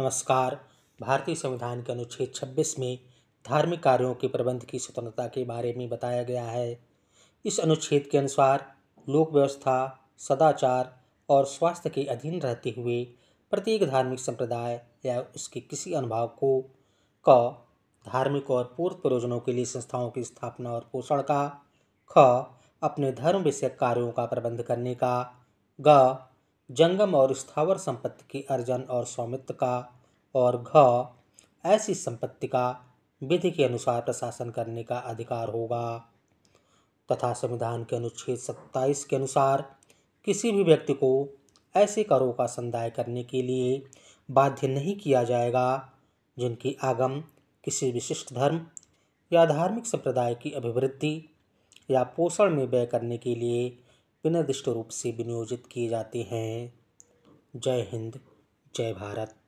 नमस्कार। भारतीय संविधान के अनुच्छेद 26 में धार्मिक कार्यों के प्रबंध की स्वतंत्रता के बारे में बताया गया है। इस अनुच्छेद के अनुसार लोक व्यवस्था, सदाचार और स्वास्थ्य के अधीन रहते हुए प्रत्येक धार्मिक संप्रदाय या उसके किसी अनुभाग को क, धार्मिक और पूर्व प्रयोजनों के लिए संस्थाओं की स्थापना और पोषण का, ख, अपने धर्म विषयक कार्यों का प्रबंध करने का, ग जंगम और स्थावर संपत्ति के अर्जन और स्वामित्व का और घ, ऐसी संपत्ति का विधि के अनुसार प्रशासन करने का अधिकार होगा। तथा संविधान के अनुच्छेद 27 के अनुसार किसी भी व्यक्ति को ऐसे करों का संदाय करने के लिए बाध्य नहीं किया जाएगा, जिनकी आगम किसी विशिष्ट धर्म या धार्मिक संप्रदाय की अभिवृद्धि या पोषण में व्यय करने के लिए विनिर्दिष्ट रूप से विनियोजित किए जाते हैं। जय हिंद जय भारत।